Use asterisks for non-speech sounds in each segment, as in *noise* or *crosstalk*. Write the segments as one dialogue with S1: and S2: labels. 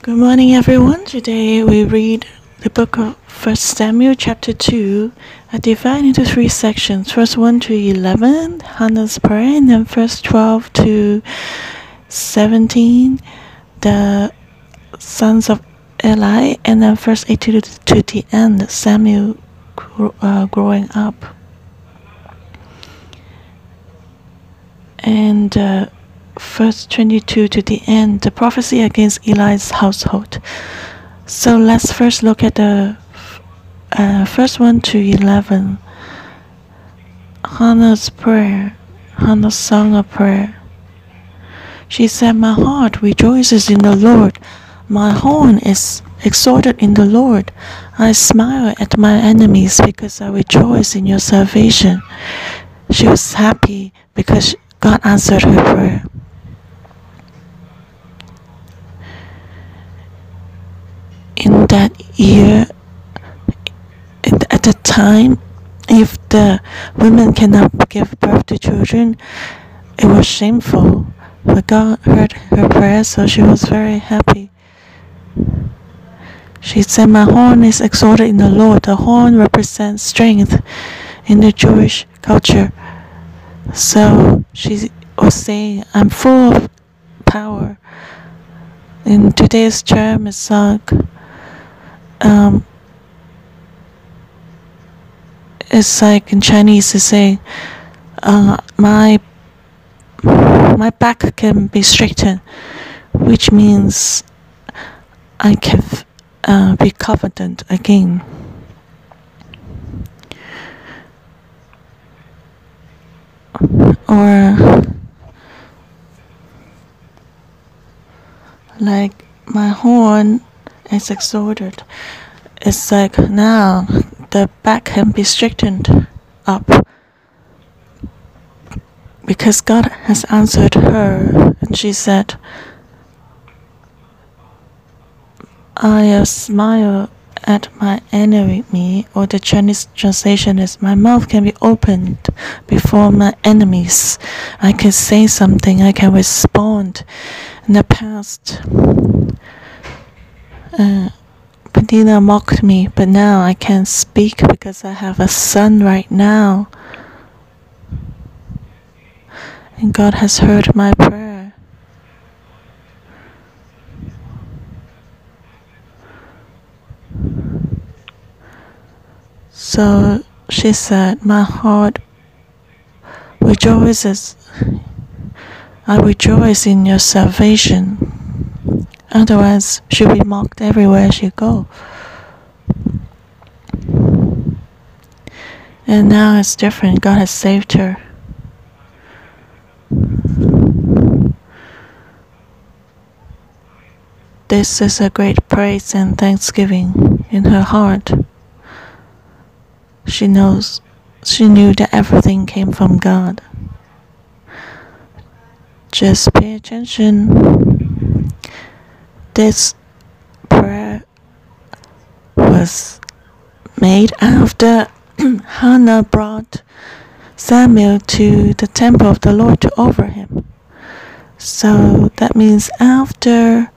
S1: Good morning, everyone. Today we read the book of First Samuel, chapter 2. I divide into three sections. first 1 to 11, Hannah's prayer, and then first 12 to 17, the sons of Eli, and then first 18 to, to the end, Samuel uh, growing up. And uh, verse 22 to the end, the prophecy against Eli's household. So let's first look at the uh, first 1 to 11. Hannah's prayer, Hannah's song of prayer. She said, My heart rejoices in the Lord. My horn is exalted in the Lord. I smile at my enemies because I rejoice in your salvation. She was happy because God answered her prayer. In that year, at the time, if the women cannot give birth to children, it was shameful. But God heard her prayer, so she was very happy. She said, My horn is exalted in the Lord. The horn represents strength in the Jewish culture. So she was saying, I'm full of power. In today's term, it's like, um, it's like in Chinese, they say, uh, my my back can be straightened, which means I can uh, be confident again. Or like my horn is exalted. It's like now the back can be straightened up because God has answered her, and she said, I smile at my enemy, or the Chinese translation is, My mouth can be opened before my enemies. I can say something, I can respond. In the past, Penina mocked me, but now I can speak because I have a son right now. And God has heard my prayer. So she said, My heart rejoices. I rejoice in your salvation. Otherwise, she'll be mocked everywhere she go. And now it's different. God has saved her. This is a great praise and thanksgiving in her heart. She knows, she knew that everything came from God. Just pay attention. This prayer was made after *clears throat* Hannah brought Samuel to the temple of the Lord to offer him. So that means after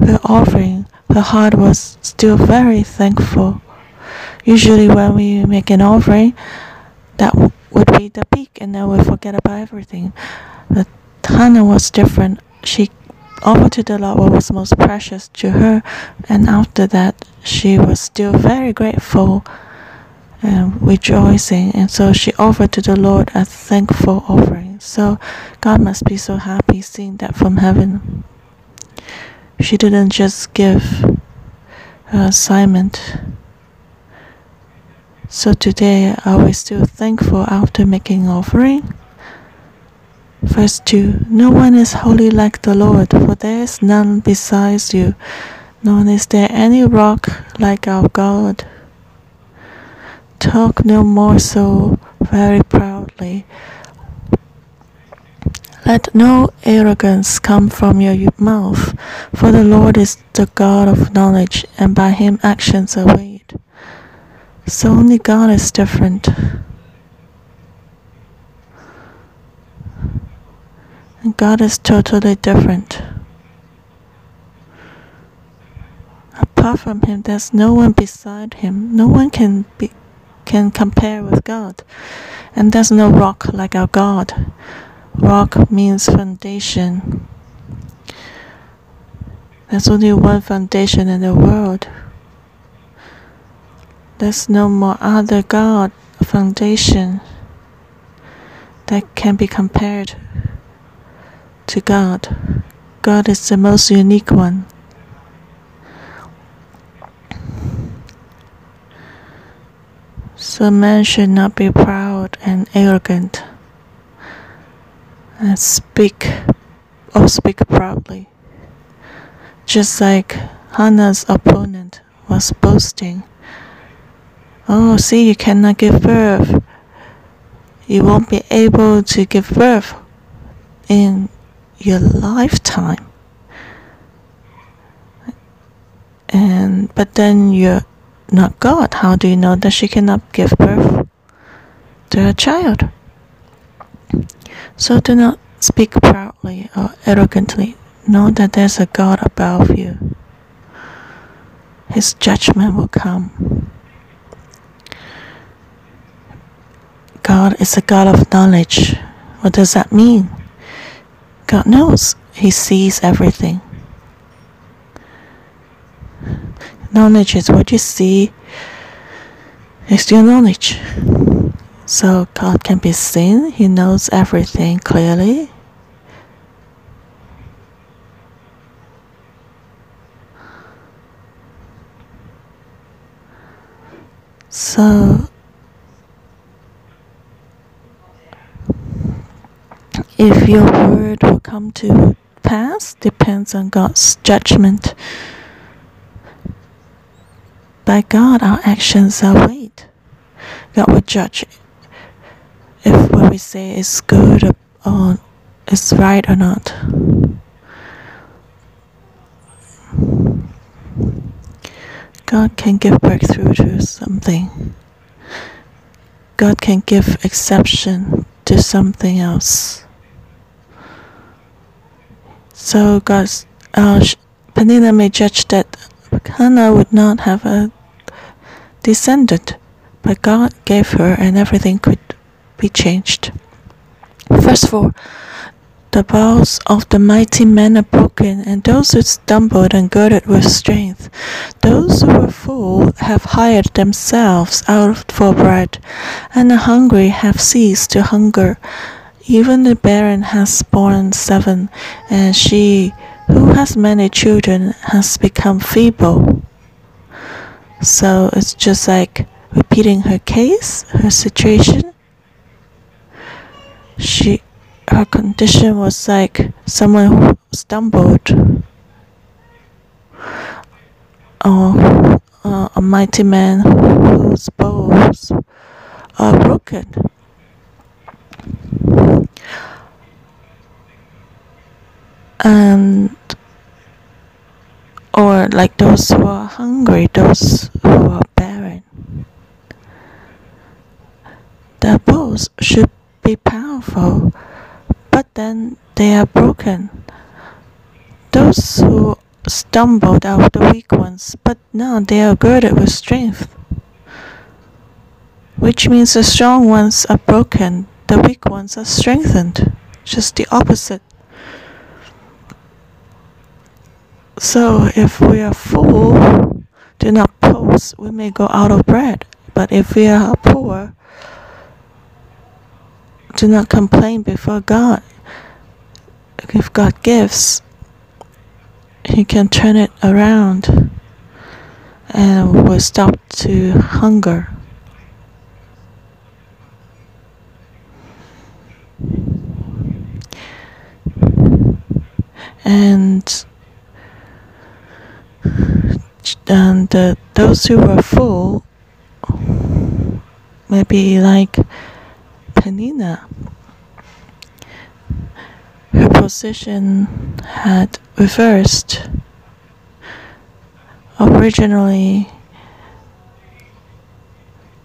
S1: her offering, her heart was still very thankful. Usually, when we make an offering, that would be the peak, and then we forget about everything. But Hannah was different. She offered to the Lord what was most precious to her, and after that, she was still very grateful and rejoicing, and so she offered to the Lord a thankful offering. So God must be so happy seeing that from heaven. She didn't just give her assignment. So today, are we still thankful after making offering? Verse 2 No one is holy like the Lord, for there is none besides you, nor is there any rock like our God. Talk no more so very proudly. Let no arrogance come from your mouth, for the Lord is the God of knowledge, and by him actions are weighed. So only God is different. God is totally different. apart from him, there's no one beside him. No one can be can compare with God. And there's no rock like our God. Rock means foundation. There's only one foundation in the world. There's no more other God foundation that can be compared to God. God is the most unique one. So man should not be proud and arrogant and speak or speak proudly. Just like Hannah's opponent was boasting. Oh, see, you cannot give birth. You won't be able to give birth in your lifetime. And but then you're not God. How do you know that she cannot give birth to a child? So do not speak proudly or arrogantly. Know that there's a God above you. His judgment will come. God is a God of knowledge. What does that mean? God knows. He sees everything. Knowledge is what you see, is your knowledge. So God can be seen, He knows everything clearly. So if your word will come to pass depends on God's judgment. By God, our actions are weighed. God will judge if what we say is good or is right or not. God can give breakthrough to something. God can give exception to something else. So God's uh, Penina may judge that Hannah would not have a descendant, but God gave her, and everything could be changed. Verse 4 The bows of the mighty men are broken, and those who stumbled and girded with strength. Those who were full have hired themselves out for bread, and the hungry have ceased to hunger. Even the barren has borne seven, and she who has many children has become feeble. So it's just like repeating her case, her situation. She, her condition was like someone who stumbled, or uh, a mighty man whose bows are broken. And or like those who are hungry, those who are barren. The bows should be powerful, but then they are broken. Those who stumbled are the weak ones, but now they are girded with strength. Which means the strong ones are broken, the weak ones are strengthened. Just the opposite. So if we are full, do not post, we may go out of bread. But if we are poor, do not complain before God. If God gives, He can turn it around and will stop to hunger. And and uh, those who were full, maybe like Penina, her position had reversed. Originally,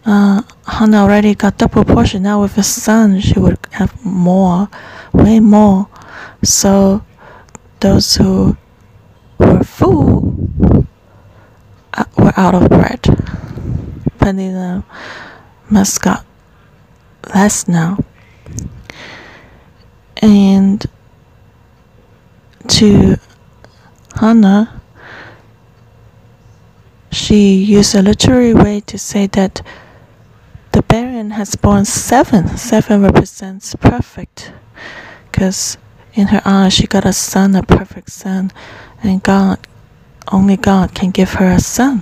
S1: uh, Hannah already got double portion. Now with a son, she would have more, way more. So those who were full uh, were out of bread. Penina must got less now. And to Hannah, she used a literary way to say that the barren has born seven. Seven represents perfect. Because in her eyes, she got a son, a perfect son. And God, only God can give her a son.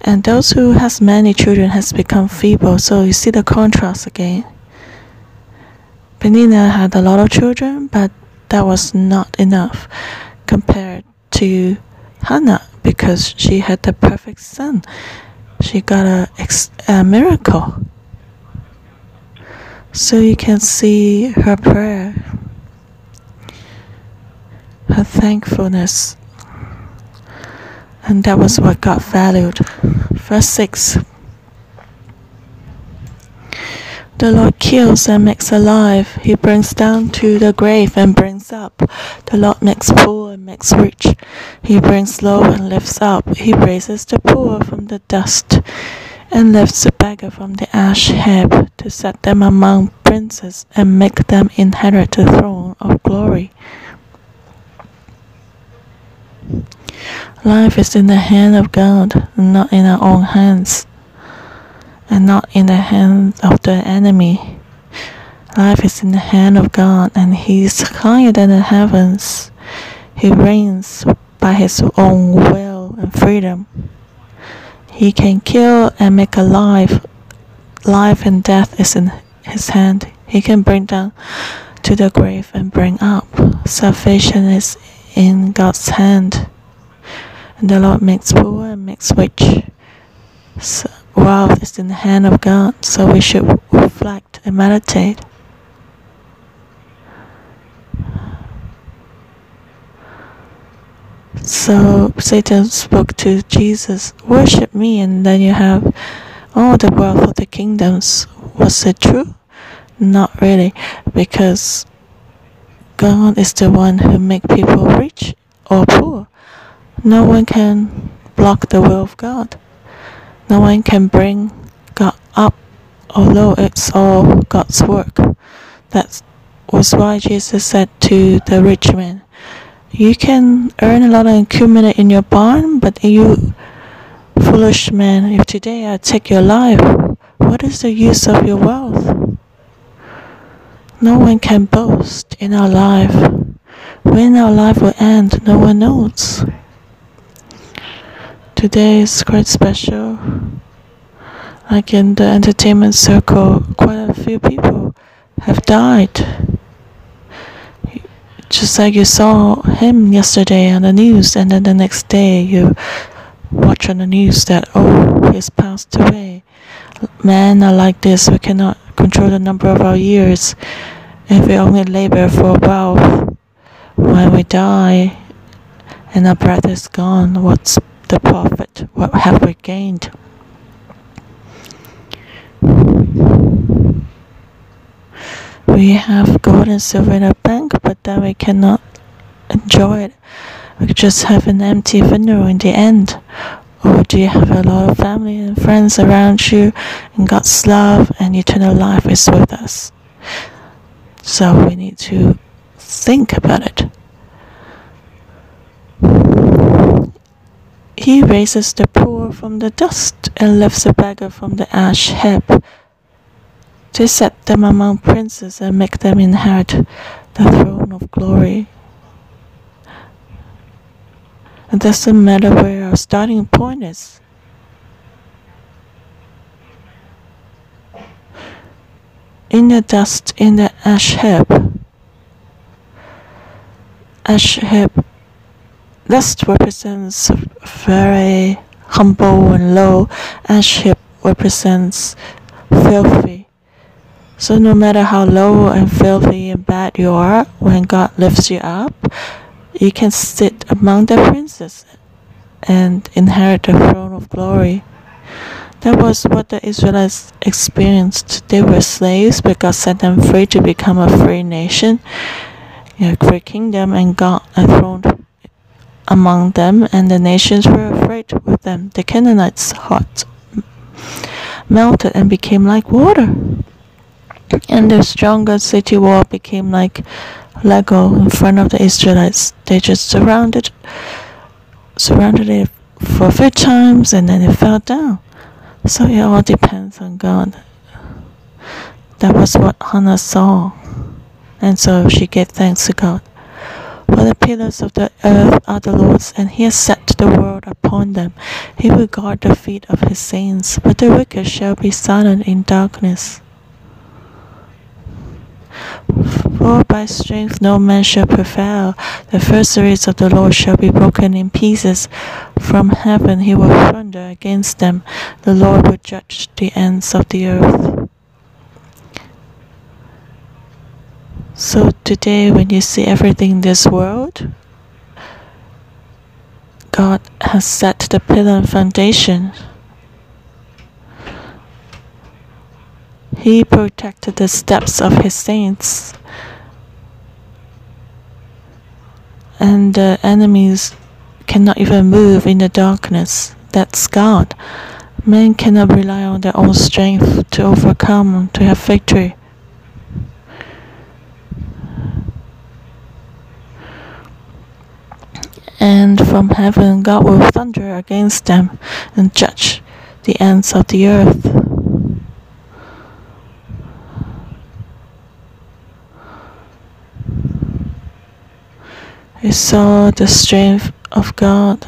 S1: And those who has many children has become feeble. So you see the contrast again. Penina had a lot of children, but that was not enough compared to Hannah because she had the perfect son. She got a, a miracle. So you can see her prayer, her thankfulness. And that was what God valued. Verse 6 The Lord kills and makes alive. He brings down to the grave and brings up. The Lord makes poor and makes rich. He brings low and lifts up. He raises the poor from the dust and lifts the beggar from the ash heap to set them among princes and make them inherit the throne of glory. Life is in the hand of God, not in our own hands and not in the hands of the enemy. Life is in the hand of God, and He is higher than the heavens. He reigns by His own will and freedom. He can kill and make alive. Life and death is in His hand. He can bring down to the grave and bring up. Salvation is in God's hand. And the Lord makes poor and makes rich. So wealth is in the hand of God, so we should reflect and meditate. So Satan spoke to Jesus, Worship me, and then you have all the wealth of the kingdoms. Was it true? Not really, because God is the one who make people rich or poor. No one can block the will of God. No one can bring God up, although it's all God's work. That was why Jesus said to the rich man, You can earn a lot and accumulate in your barn, but you foolish man, if today I take your life, what is the use of your wealth? No one can boast in our life. When our life will end, no one knows. Today is quite special. Like in the entertainment circle, quite a few people have died. Just like you saw him yesterday on the news, and then the next day you watch on the news that, oh, he's passed away. Men are like this, we cannot control the number of our years. If we only labor for wealth, when we die and our breath is gone, what's the profit? What have we gained? We have gold and silver in our bank, but then we cannot enjoy it. We just have an empty funeral in the end. Or do you have a lot of family and friends around you, and God's love and eternal life is with us? So we need to think about it. He raises the poor from the dust and lifts the beggar from the ash heap to set them among princes and make them inherit the throne of glory. It doesn't matter where our starting point is. In the dust, in the ash heap, ash heap Dust represents very humble and low, and ship represents filthy. So no matter how low and filthy and bad you are, when God lifts you up, you can sit among the princes and inherit the throne of glory. That was what the Israelites experienced. They were slaves, but God set them free to become a free nation, a free kingdom, and God enthroned among them, and the nations were afraid with them. The Canaanites' hearts melted and became like water. And the stronger city wall became like Lego in front of the Israelites. They just surrounded surrounded it for a few times and then it fell down. So it all depends on God. That was what Hannah saw. And so she gave thanks to God. For the pillars of the earth are the Lord's, and he has set the world upon them. He will guard the feet of his saints, but the wicked shall be silent in darkness. For by strength no man shall prevail. The first adversaries of the Lord shall be broken in pieces. From heaven he will thunder against them. The Lord will judge the ends of the earth. So today, when you see everything in this world, God has set the pillar and foundation. He protected the steps of his saints. And the enemies cannot even move in the darkness. That's God. Men cannot rely on their own strength to overcome, to have victory. and from heaven God will thunder against them and judge the ends of the earth. We saw the strength of God.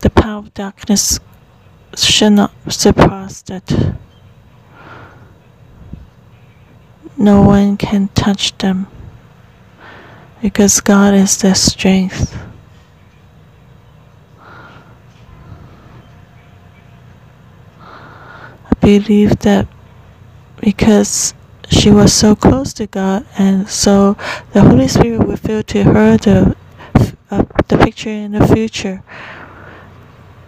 S1: The power of darkness should not surpass that. No one can touch them because God is their strength. I believe that because she was so close to God, and so the Holy Spirit revealed to her the uh, the picture in the future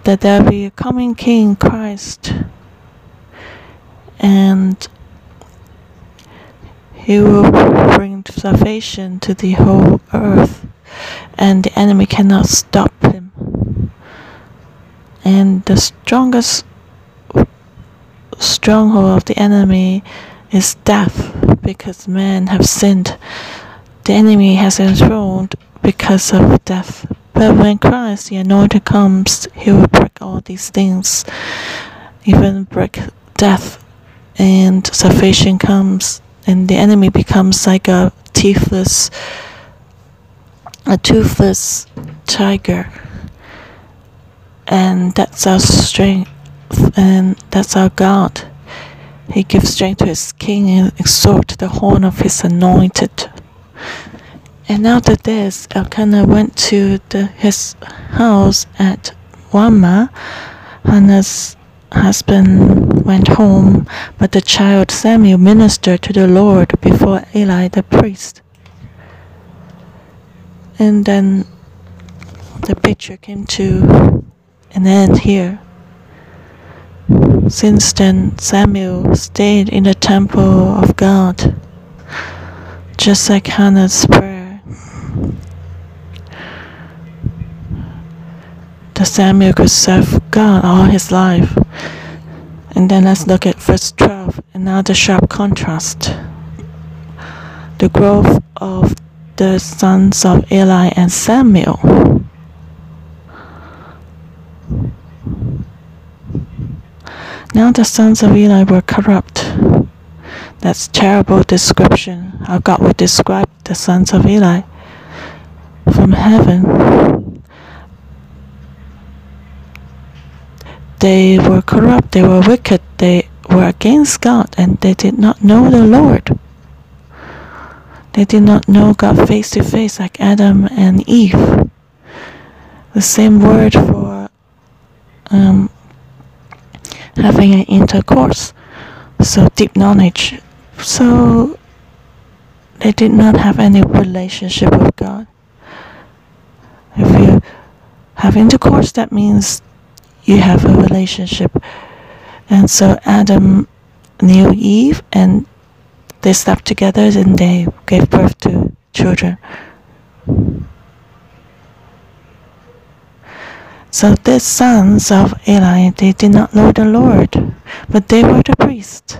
S1: that there will be a coming King, Christ, and he will bring salvation to the whole earth, and the enemy cannot stop him. And the strongest stronghold of the enemy is death, because men have sinned. The enemy has enthroned because of death. But when Christ, the anointed, comes, he will break all these things, even break death, and salvation comes and the enemy becomes like a teethless a toothless tiger and that's our strength and that's our god he gives strength to his king and exhort the horn of his anointed and after this elkanah went to the, his house at Ramah hannah's husband went home, but the child Samuel ministered to the Lord before Eli the priest. And then the picture came to an end here. Since then, Samuel stayed in the temple of God, just like Hannah's prayer. that Samuel could serve God all his life. And then let's look at verse 12, another sharp contrast. The growth of the sons of Eli and Samuel. Now the sons of Eli were corrupt. That's terrible description how God would describe the sons of Eli from heaven. They were corrupt, they were wicked, they were against God, and they did not know the Lord. They did not know God face to face like Adam and Eve. The same word for um, having an intercourse, so deep knowledge. So they did not have any relationship with God. If you have intercourse, that means you have a relationship. And so Adam knew Eve and they slept together and they gave birth to children. So the sons of Eli, they did not know the Lord, but they were the priests.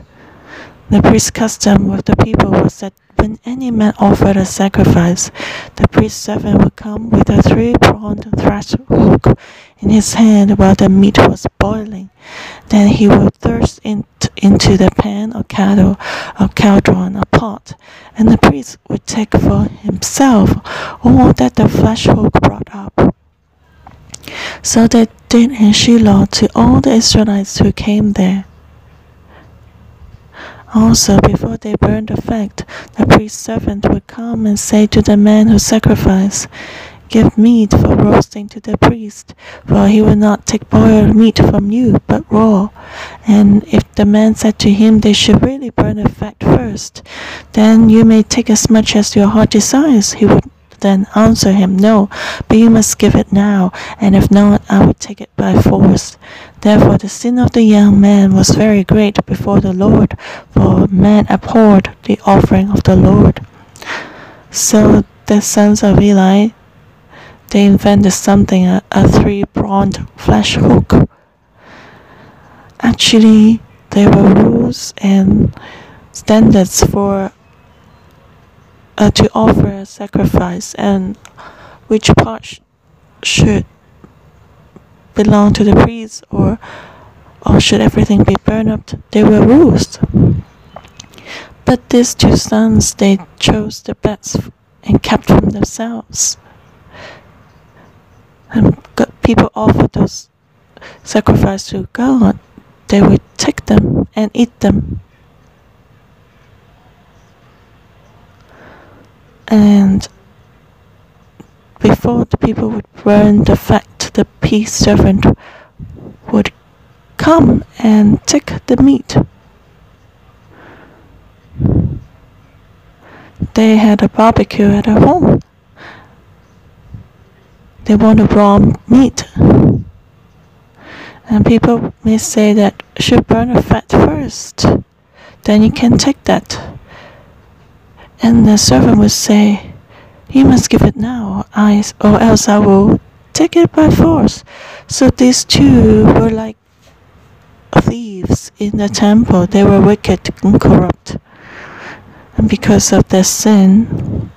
S1: The priest custom with the people was that when any man offered a sacrifice, the priest servant would come with a three-pronged threshing hook in his hand while the meat was boiling. Then he would thrust it into the pan or kettle or cauldron or pot, and the priest would take for himself all that the flesh hook brought up. So they did in Shiloh to all the Israelites who came there. Also, before they burned the fat, the priest's servant would come and say to the man who sacrificed, Give meat for roasting to the priest, for he will not take boiled meat from you, but raw. And if the man said to him, They should really burn the fat first, then you may take as much as your heart desires, he would then answer him, No, but you must give it now, and if not, I will take it by force. Therefore the sin of the young man was very great before the Lord, for man abhorred the offering of the Lord. So the sons of Eli, they invented something, a, a three-pronged flesh hook. Actually, there were rules and standards for uh, to offer a sacrifice and which part sh should belong to the priest or or should everything be burned up there were rules but these two sons they chose the best and kept from themselves. And people offered those sacrifices to god. They would take them and eat them and before the people would burn the fat, the peace servant would come and take the meat. They had a barbecue at their home. They want a raw meat. And people may say that should burn the fat first. Then you can take that. And the servant would say, You must give it now, I, or else I will take it by force. So these two were like thieves in the temple. They were wicked and corrupt. And because of their sin,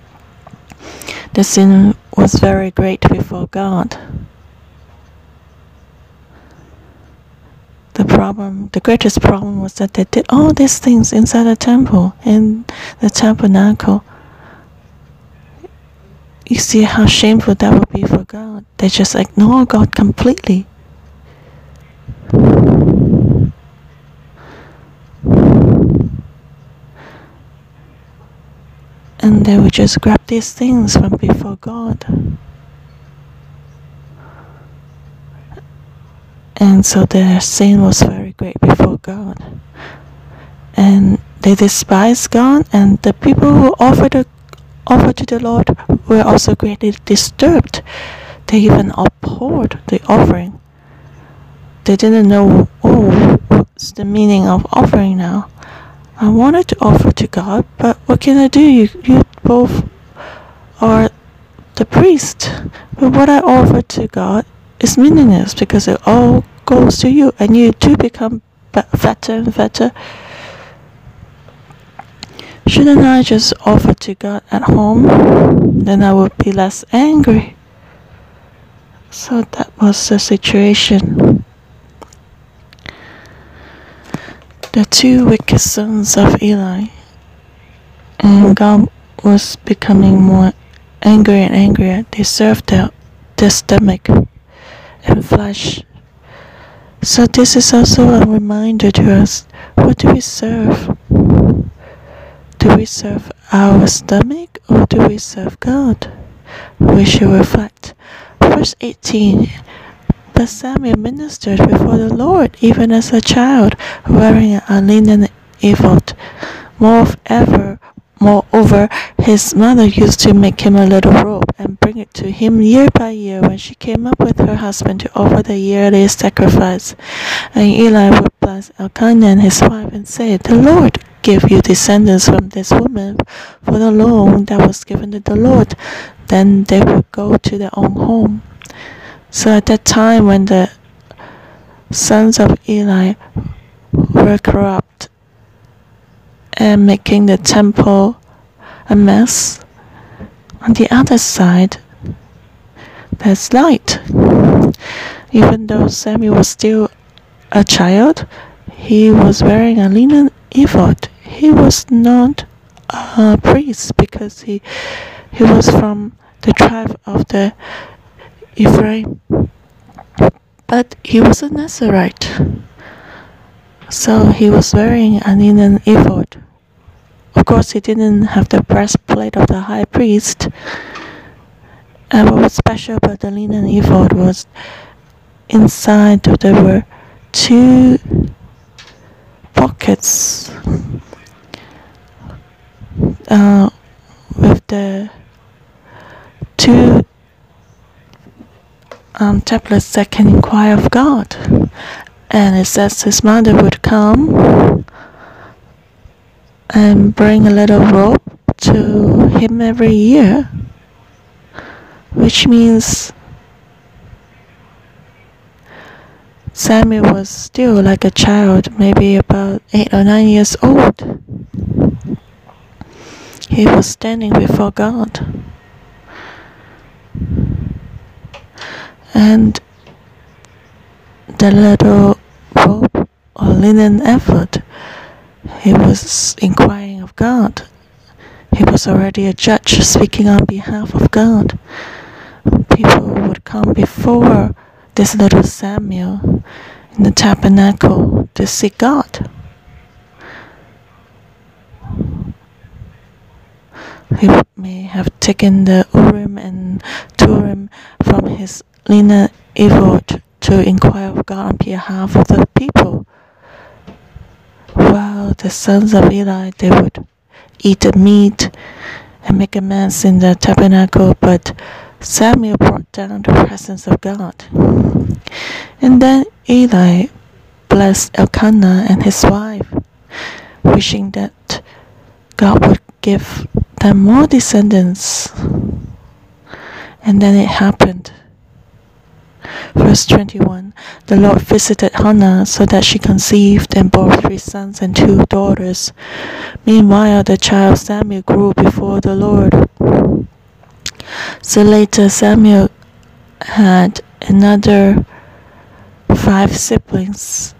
S1: the sin was very great before God. The problem, the greatest problem was that they did all these things inside the temple, in the tabernacle. You see how shameful that would be for God. They just ignore God completely. And they would just grab these things from before God. And so their sin was very great before God. And they despised God, and the people who offered the, offered to the Lord were also greatly disturbed. They even abhorred the offering. They didn't know, oh, what's the meaning of offering now? I wanted to offer to God, but what can I do? You, you both are the priest. But what I offer to God is meaningless because it all goes to you and you do become fatter and fatter. Shouldn't I just offer to God at home? Then I would be less angry. So that was the situation. The two wicked sons of Eli. And God was becoming more angry and angrier. They served their, their stomach and flesh. So this is also a reminder to us, what do we serve? Do we serve our stomach or do we serve God? We should reflect. Verse 18 But Samuel ministered before the Lord even as a child, wearing a linen ephod. Moreover, Moreover, his mother used to make him a little robe and bring it to him year by year when she came up with her husband to offer the yearly sacrifice. And Eli would bless Elkanah and his wife and say, The Lord give you descendants from this woman for the loan that was given to the Lord. Then they would go to their own home. So at that time, when the sons of Eli were corrupt and making the temple a mess, on the other side, there's light. Even though Samuel was still a child, he was wearing a linen ephod. He was not a priest because he he was from the tribe of the Ephraim, but he was a Nazarite. So he was wearing a linen ephod. Of course, he didn't have the breastplate of the high priest. And what was special about the linen ephod was inside there were two pockets uh, with the two um, tablets that can inquire of God. And it says his mother would come and bring a little robe to him every year, which means Samuel was still like a child, maybe about eight or nine years old. He was standing before God. And the little robe or linen ephod, he was inquiring of God. He was already a judge speaking on behalf of God. People would come before this little Samuel in the tabernacle to see God. He may have taken the Urim and Thummim from his linen ephod to inquire of God on behalf of the people. While the sons of Eli they would eat the meat and make amends in the tabernacle, but Samuel brought down the presence of God. And then Eli blessed Elkanah and his wife, wishing that God would give them more descendants. And then it happened. Verse 21 The Lord visited Hannah so that she conceived and bore three sons and two daughters. Meanwhile, the child Samuel grew before the Lord. So later, Samuel had another five siblings.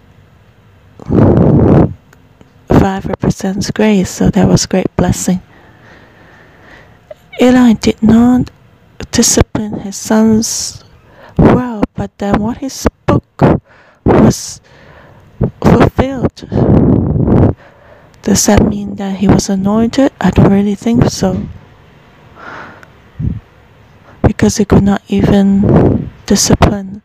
S1: Five represents grace, so that was great blessing. Eli did not discipline his sons well, but then what he spoke was fulfilled. Does that mean that he was anointed? I don't really think so. Because he could not even discipline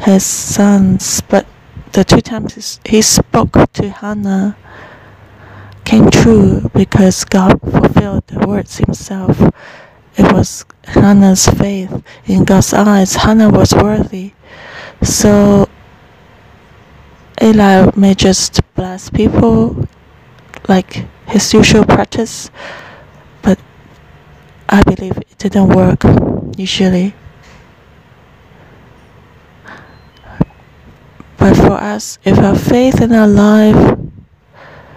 S1: his sons, but the two times he spoke to Hannah came true because God fulfilled the words himself. It was Hannah's faith in God's eyes. Hannah was worthy. So Eli may just bless people like his usual practice, but I believe it didn't work usually. But for us, if our faith in our life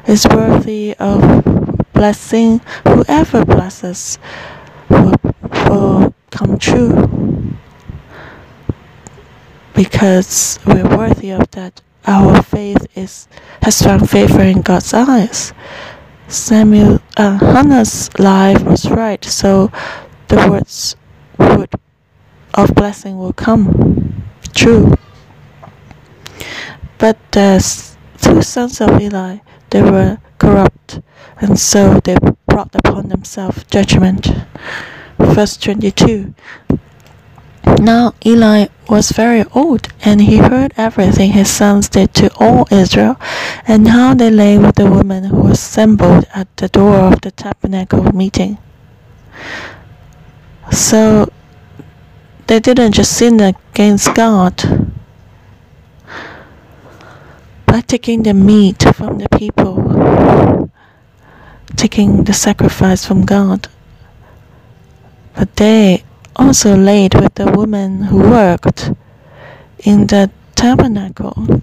S1: is worthy of blessing, whoever blesses will, will come true. Because we're worthy of that. Our faith is has found favor in God's eyes. Samuel uh, Hannah's life was right, so the words would of blessing will come true. But there's two sons of Eli, they were corrupt, and so they brought upon themselves judgment. Verse 22 Now Eli was very old, and he heard everything his sons did to all Israel, and how they lay with the women who assembled at the door of the tabernacle meeting. So they didn't just sin against God by taking the meat from the people, taking the sacrifice from God. But they also laid with the woman who worked in the tabernacle.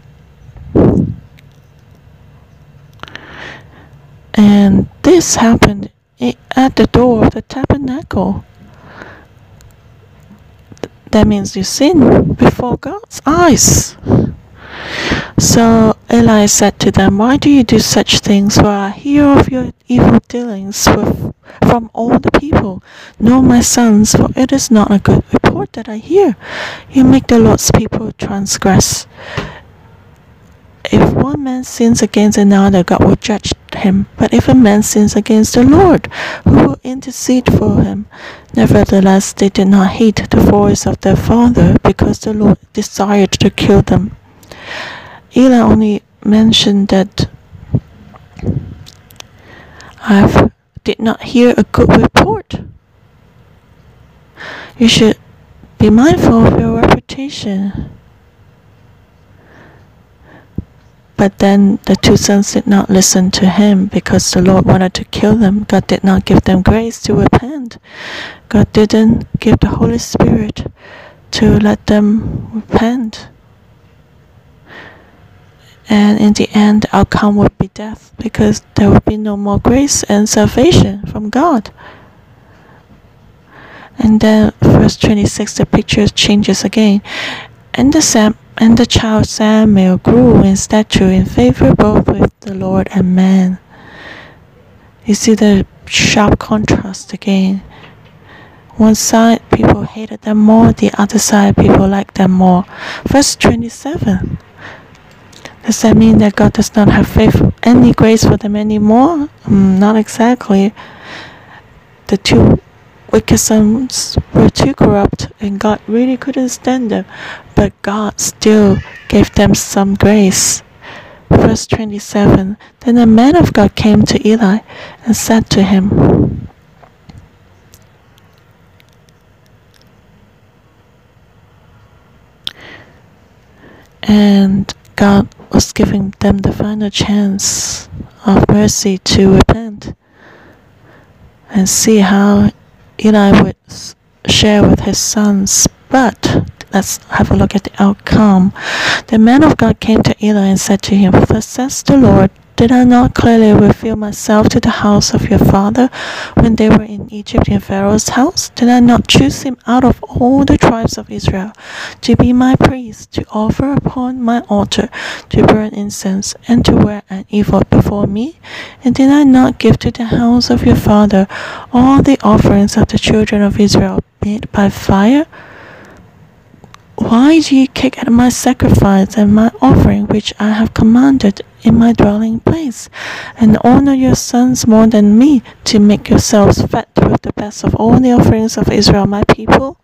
S1: And this happened at the door of the tabernacle. That means you sin before God's eyes. So Eli said to them, Why do you do such things? For I hear of your evil dealings with, from all the people. No, my sons, for it is not a good report that I hear. You make the Lord's people transgress. If one man sins against another, God will judge him. But if a man sins against the Lord, who will intercede for him? Nevertheless, they did not heed the voice of their father, because the Lord desired to kill them. Eli only mentioned that I did not hear a good report. You should be mindful of your reputation. But then the two sons did not listen to him because the Lord wanted to kill them. God did not give them grace to repent. God didn't give the Holy Spirit to let them repent. And in the end, the outcome would be death because there would be no more grace and salvation from God. And then, verse 26, the picture changes again. And the Sam and the child Samuel grew in stature in favor both with the Lord and man. You see the sharp contrast again. One side people hated them more, the other side people liked them more. Verse 27. Does that mean that God does not have faith, any grace for them anymore? Um, not exactly. The two wicked sons were too corrupt and God really couldn't stand them, but God still gave them some grace. Verse 27 Then a man of God came to Eli and said to him, And God was giving them the final chance of mercy to repent and see how Eli would share with his sons. But let's have a look at the outcome. The man of God came to Eli and said to him, Thus says the Lord, did I not clearly reveal myself to the house of your father when they were in Egypt in Pharaoh's house? Did I not choose him out of all the tribes of Israel to be my priest, to offer upon my altar, to burn incense, and to wear an ephod before me? And did I not give to the house of your father all the offerings of the children of Israel made by fire? Why do you kick at my sacrifice and my offering which I have commanded in my dwelling place, and honor your sons more than me, to make yourselves fat with the best of all the offerings of Israel my people?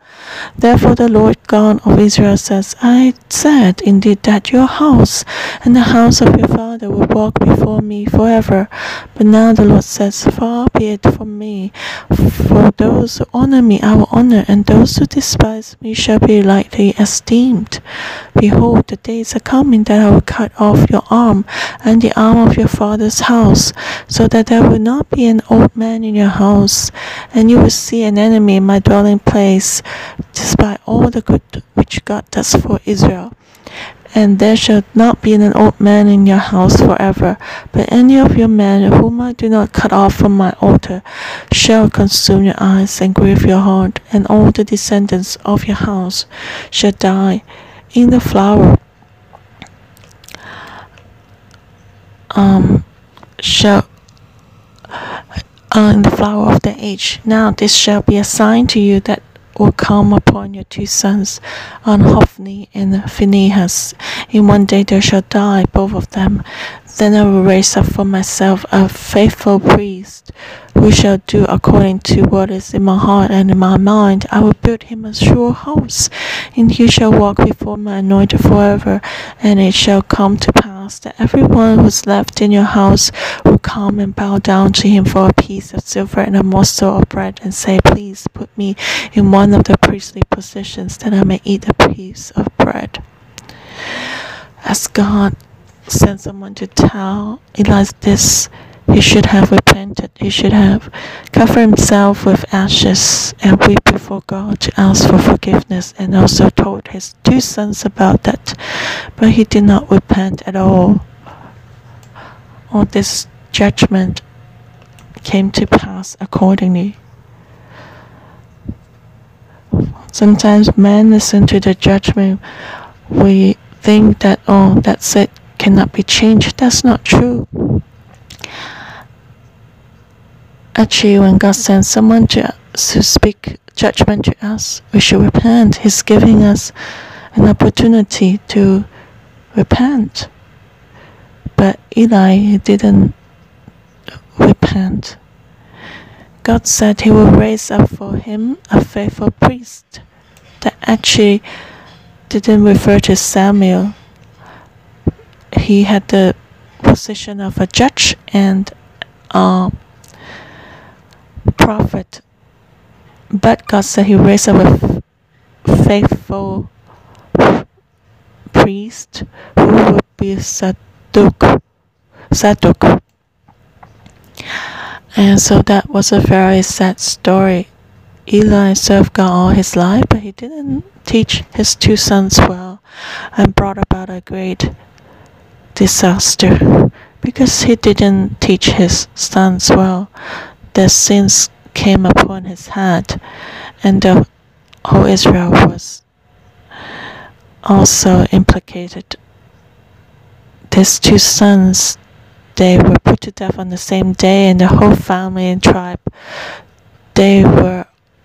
S1: Therefore the Lord God of Israel says, I said indeed that your house and the house of your father will walk before me forever. But now the Lord says, Far be it from me. For those who honor me I will honor, and those who despise me shall be lightly esteemed. Behold, the days are coming that I will cut off your arm and the arm of your father's house, so that there will not be an old man in your house, and you will see an enemy in my dwelling place, despite all the good which God does for Israel. And there shall not be an old man in your house forever, but any of your men whom I do not cut off from my altar shall consume your eyes and grieve your heart, and all the descendants of your house shall die in the flower um, shall uh, in the flower of the age. Now this shall be a sign to you that will come upon your two sons, on Hophni and Phinehas. In one day they shall die, both of them. Then I will raise up for myself a faithful priest who shall do according to what is in my heart and in my mind. I will build him a sure house, and he shall walk before my anointed forever. And it shall come to pass that everyone who is left in your house will come and bow down to him for a piece of silver and a morsel of bread, and say, Please put me in one of the priestly positions, that I may eat a piece of bread. As God sent someone to tell Elias this, he should have repented. He should have covered himself with ashes and weep before God to ask for forgiveness and also told his two sons about that. But he did not repent at all. All this judgment came to pass accordingly. Sometimes men listen to the judgment. We think that, oh, that's it, cannot be changed. That's not true. Actually, when God sends someone to, to speak judgment to us, we should repent. He's giving us an opportunity to repent. But Eli didn't repent. God said he will raise up for him a faithful priest. That actually didn't refer to Samuel. He had the position of a judge and a prophet. But God said he raised up a faithful priest who would be Zadok. Zadok. And so that was a very sad story. Eli served God all his life, but he didn't teach his two sons well and brought about a great disaster because he didn't teach his sons well. The sins came upon his head, and the whole Israel was also implicated. These two sons they were put to death on the same day, and the whole family and tribe they were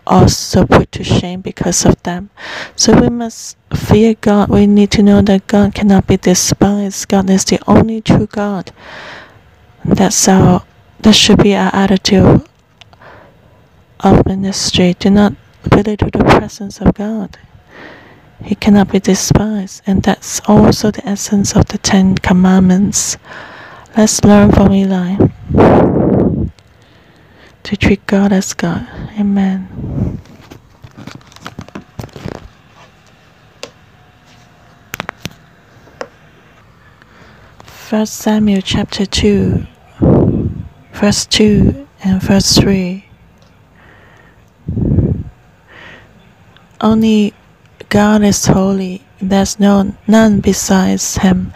S1: also put to shame because of them. So we must fear God. We need to know that God cannot be despised. God is the only true God. That's our that should be our attitude of ministry. Do not belittle the presence of God. He cannot be despised, and that's also the essence of the Ten Commandments. Let's learn from Eli to treat God as God. Amen. First Samuel chapter 2, verse 2 and verse 3. Only God is holy, there's no none besides him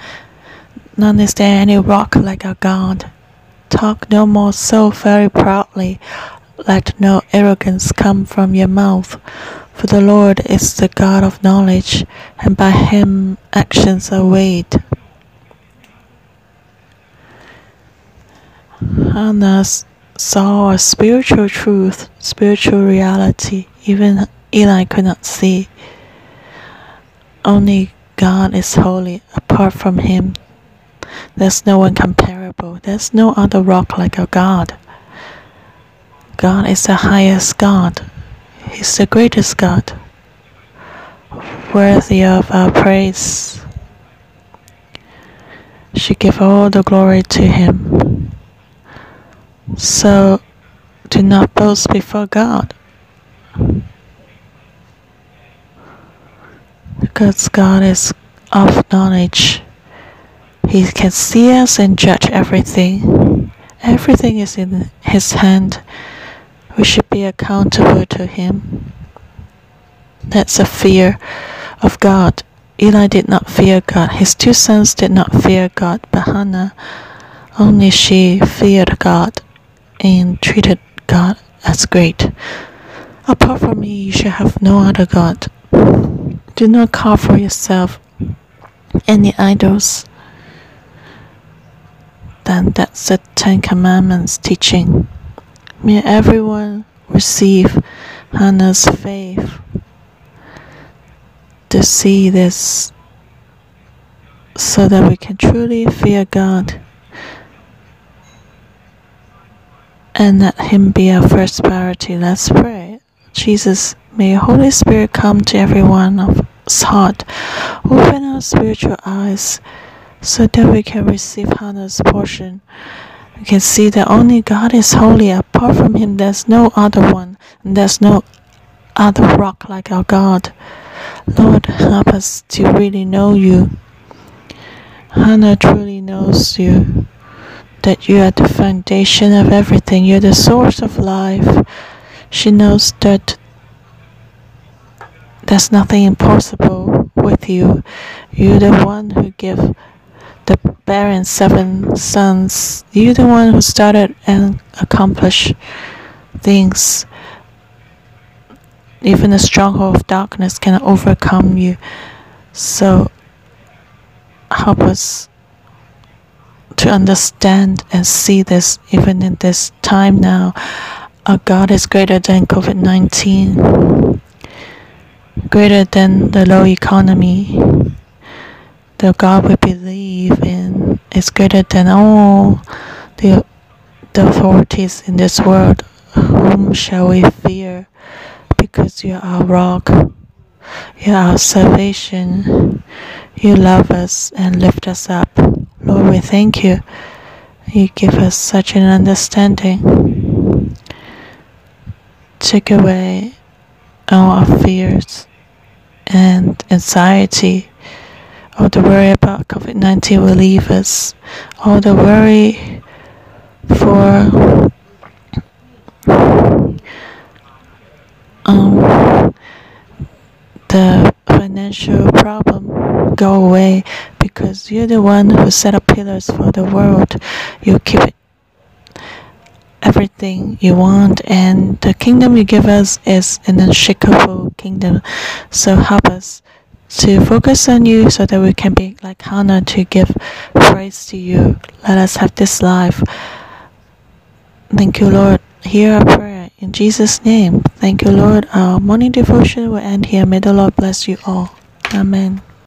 S1: None is there any rock like our God. Talk no more so very proudly. Let no arrogance come from your mouth. For the Lord is the God of knowledge, and by him actions are weighed. Hannah saw a spiritual truth, spiritual reality, even Eli could not see. Only God is holy. Apart from him, there's no one comparable. There's no other rock like our God. God is the highest God. He's the greatest God, worthy of our praise. She give all the glory to Him. So do not boast before God. Because God is of knowledge. He can see us and judge everything. Everything is in His hand. We should be accountable to Him. That's a fear of God. Eli did not fear God. His two sons did not fear God, but Hannah, only she feared God and treated God as great. Apart from me, you shall have no other God. Do not carve for yourself any idols then that's the Ten Commandments teaching. May everyone receive Hannah's faith to see this so that we can truly fear God and let Him be our first priority. Let's pray. Jesus, may Holy Spirit come to everyone of us heart. Open our spiritual eyes so that we can receive Hannah's portion. We can see that only God is holy. Apart from Him, there's no other one, and there's no other rock like our God. Lord, help us to really know you. Hannah truly knows you. that you are the foundation of everything. You're the source of life. She knows that there's nothing impossible with you. You're the one who give the barren seven sons. You're the one who started and accomplished things. Even the stronghold of darkness can overcome you. So help us to understand and see this even in this time now. Our God is greater than COVID 19, greater than the low economy. The God we believe in is greater than all the, the authorities in this world. Whom shall we fear? Because you are our rock, you are our salvation. You love us and lift us up. Lord, we thank you. You give us such an understanding. Take away all our fears and anxiety. All the worry about COVID 19 will leave us. All the worry for um, the financial problem go away because you're the one who set up pillars for the world. You keep it everything you want and the kingdom you give us is an unshakable kingdom. So help us to focus on you so that we can be like Hannah to give praise to you. Let us have this life. Thank you, Lord. Hear our prayer in Jesus' name. Thank you, Lord. Our morning devotion will end here. May the Lord bless you all. Amen.